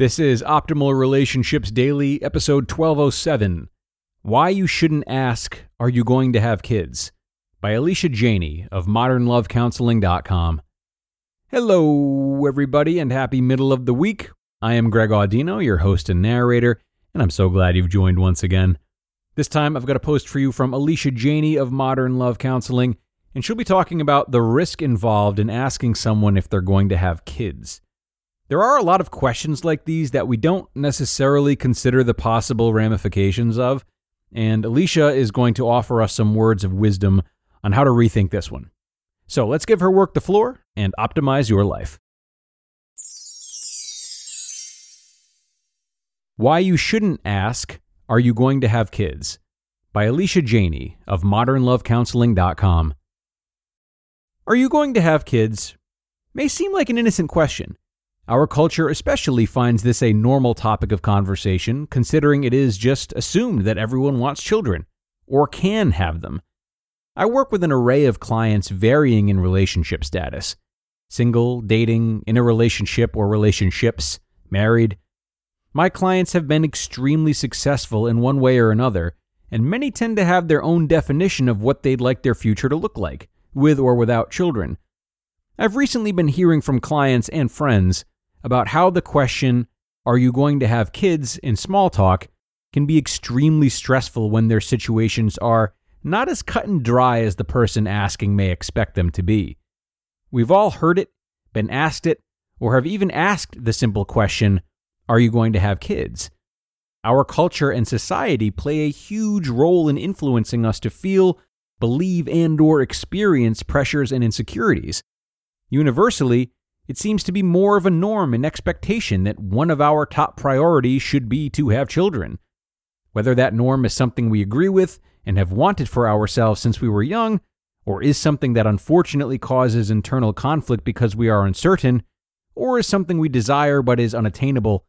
This is Optimal Relationships Daily, episode 1207 Why You Shouldn't Ask, Are You Going to Have Kids? by Alysha Jeney of ModernLoveCounseling.com. Hello, everybody, and happy middle of the week. I am Greg Audino, your host and narrator, and I'm so glad you've joined once again. This time, I've got a post for you from Alysha Jeney of Modern Love Counseling, and she'll be talking about the risk involved in asking someone if they're going to have kids. There are a lot of questions like these that we don't necessarily consider the possible ramifications of, and Alysha is going to offer us some words of wisdom on how to rethink this one. So let's give her work the floor and optimize your life. Why You Shouldn't Ask Are You Going to Have Kids? by Alysha Jeney of ModernLoveCounseling.com. Are you going to have kids? May seem like an innocent question our culture especially finds this a normal topic of conversation, considering it is just assumed that everyone wants children, or can have them. I work with an array of clients varying in relationship status single, dating, in a relationship or relationships, married. My clients have been extremely successful in one way or another, and many tend to have their own definition of what they'd like their future to look like, with or without children. I've recently been hearing from clients and friends about how the question, Are you going to have kids? in small talk can be extremely stressful when their situations are not as cut and dry as the person asking may expect them to be. We've all heard it, been asked it, or have even asked the simple question, Are you going to have kids? Our culture and society play a huge role in influencing us to feel, believe, and or experience pressures and insecurities. Universally, it seems to be more of a norm and expectation that one of our top priorities should be to have children. Whether that norm is something we agree with and have wanted for ourselves since we were young, or is something that unfortunately causes internal conflict because we are uncertain, or is something we desire but is unattainable,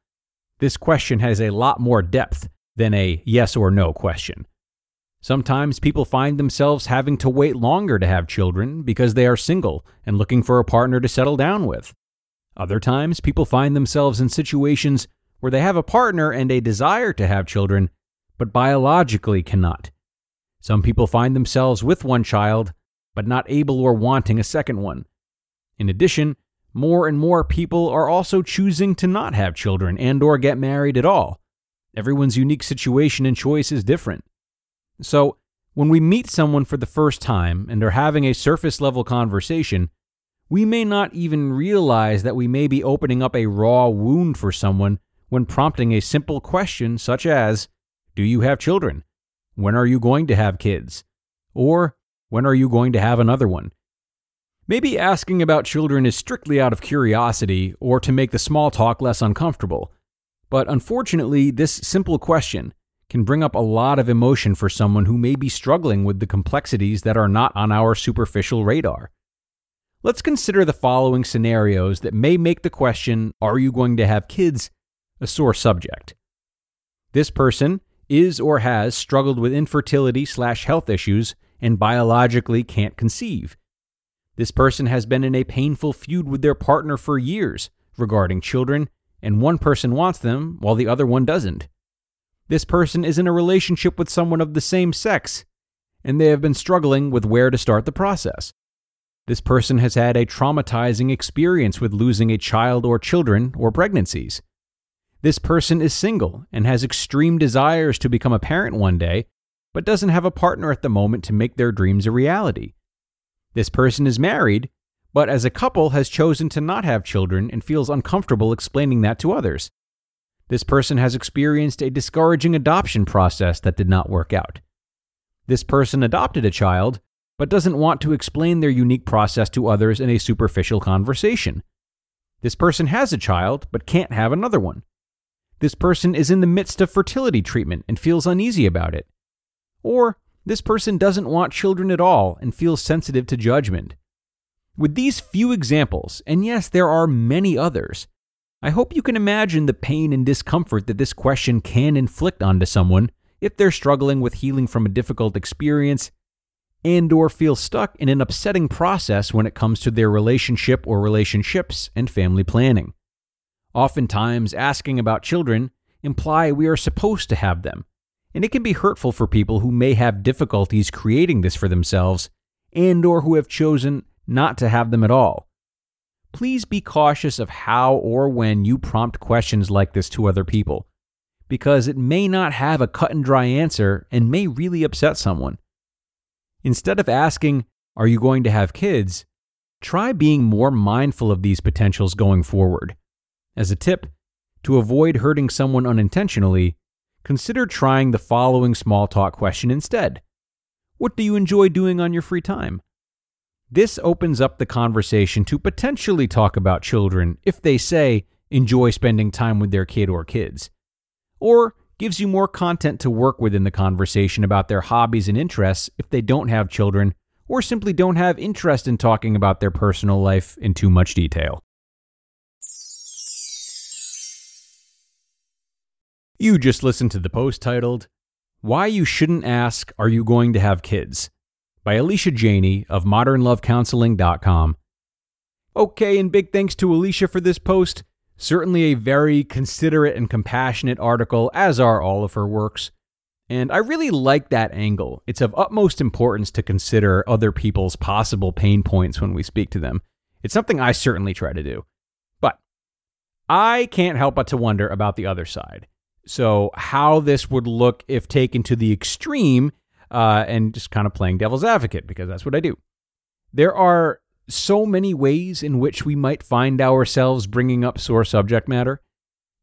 this question has a lot more depth than a yes or no question. Sometimes people find themselves having to wait longer to have children because they are single and looking for a partner to settle down with. Other times, people find themselves in situations where they have a partner and a desire to have children, but biologically cannot. Some people find themselves with one child, but not able or wanting a second one. In addition, more and more people are also choosing to not have children and or get married at all. Everyone's unique situation and choice is different. So, when we meet someone for the first time and are having a surface level conversation, we may not even realize that we may be opening up a raw wound for someone when prompting a simple question such as Do you have children? When are you going to have kids? Or When are you going to have another one? Maybe asking about children is strictly out of curiosity or to make the small talk less uncomfortable. But unfortunately, this simple question, can bring up a lot of emotion for someone who may be struggling with the complexities that are not on our superficial radar. Let's consider the following scenarios that may make the question, Are you going to have kids? a sore subject. This person is or has struggled with infertility slash health issues and biologically can't conceive. This person has been in a painful feud with their partner for years regarding children, and one person wants them while the other one doesn't. This person is in a relationship with someone of the same sex, and they have been struggling with where to start the process. This person has had a traumatizing experience with losing a child or children or pregnancies. This person is single and has extreme desires to become a parent one day, but doesn't have a partner at the moment to make their dreams a reality. This person is married, but as a couple has chosen to not have children and feels uncomfortable explaining that to others. This person has experienced a discouraging adoption process that did not work out. This person adopted a child, but doesn't want to explain their unique process to others in a superficial conversation. This person has a child, but can't have another one. This person is in the midst of fertility treatment and feels uneasy about it. Or this person doesn't want children at all and feels sensitive to judgment. With these few examples, and yes, there are many others, I hope you can imagine the pain and discomfort that this question can inflict onto someone if they're struggling with healing from a difficult experience and or feel stuck in an upsetting process when it comes to their relationship or relationships and family planning. Oftentimes, asking about children imply we are supposed to have them, and it can be hurtful for people who may have difficulties creating this for themselves and or who have chosen not to have them at all. Please be cautious of how or when you prompt questions like this to other people, because it may not have a cut and dry answer and may really upset someone. Instead of asking, Are you going to have kids? try being more mindful of these potentials going forward. As a tip, to avoid hurting someone unintentionally, consider trying the following small talk question instead What do you enjoy doing on your free time? This opens up the conversation to potentially talk about children if they say, enjoy spending time with their kid or kids. Or gives you more content to work with in the conversation about their hobbies and interests if they don't have children or simply don't have interest in talking about their personal life in too much detail. You just listened to the post titled, Why You Shouldn't Ask Are You Going to Have Kids? By Alysha Jeney of modernlovecounseling.com. Okay, and big thanks to Alysha for this post. Certainly a very considerate and compassionate article, as are all of her works. And I really like that angle. It's of utmost importance to consider other people's possible pain points when we speak to them. It's something I certainly try to do. But I can't help but to wonder about the other side. So, how this would look if taken to the extreme uh, and just kind of playing devil's advocate, because that's what I do. There are so many ways in which we might find ourselves bringing up sore subject matter.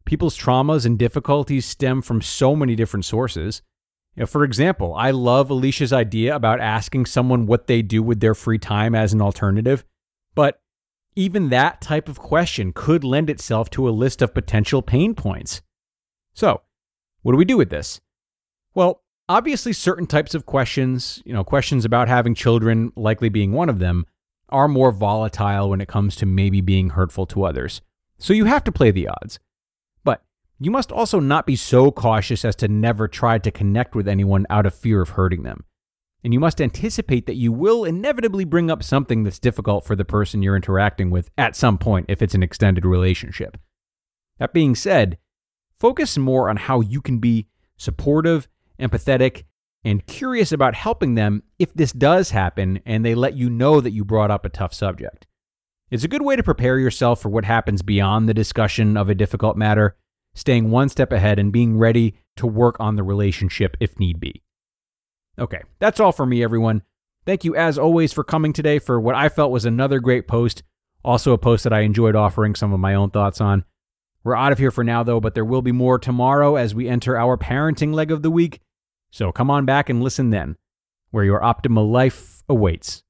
People's traumas and difficulties stem from so many different sources. You know, for example, I love Alysha's idea about asking someone what they do with their free time as an alternative, but even that type of question could lend itself to a list of potential pain points. So, what do we do with this? Well, obviously, certain types of questions, you know, questions about having children likely being one of them, are more volatile when it comes to maybe being hurtful to others. So you have to play the odds. But you must also not be so cautious as to never try to connect with anyone out of fear of hurting them. And you must anticipate that you will inevitably bring up something that's difficult for the person you're interacting with at some point if it's an extended relationship. That being said, focus more on how you can be supportive, empathetic, and curious about helping them if this does happen and they let you know that you brought up a tough subject. It's a good way to prepare yourself for what happens beyond the discussion of a difficult matter, staying one step ahead and being ready to work on the relationship if need be. Okay, that's all for me, everyone. Thank you, as always, for coming today for what I felt was another great post. Also, a post that I enjoyed offering some of my own thoughts on. We're out of here for now, though, but there will be more tomorrow as we enter our parenting leg of the week. So come on back and listen then, where your optimal life awaits.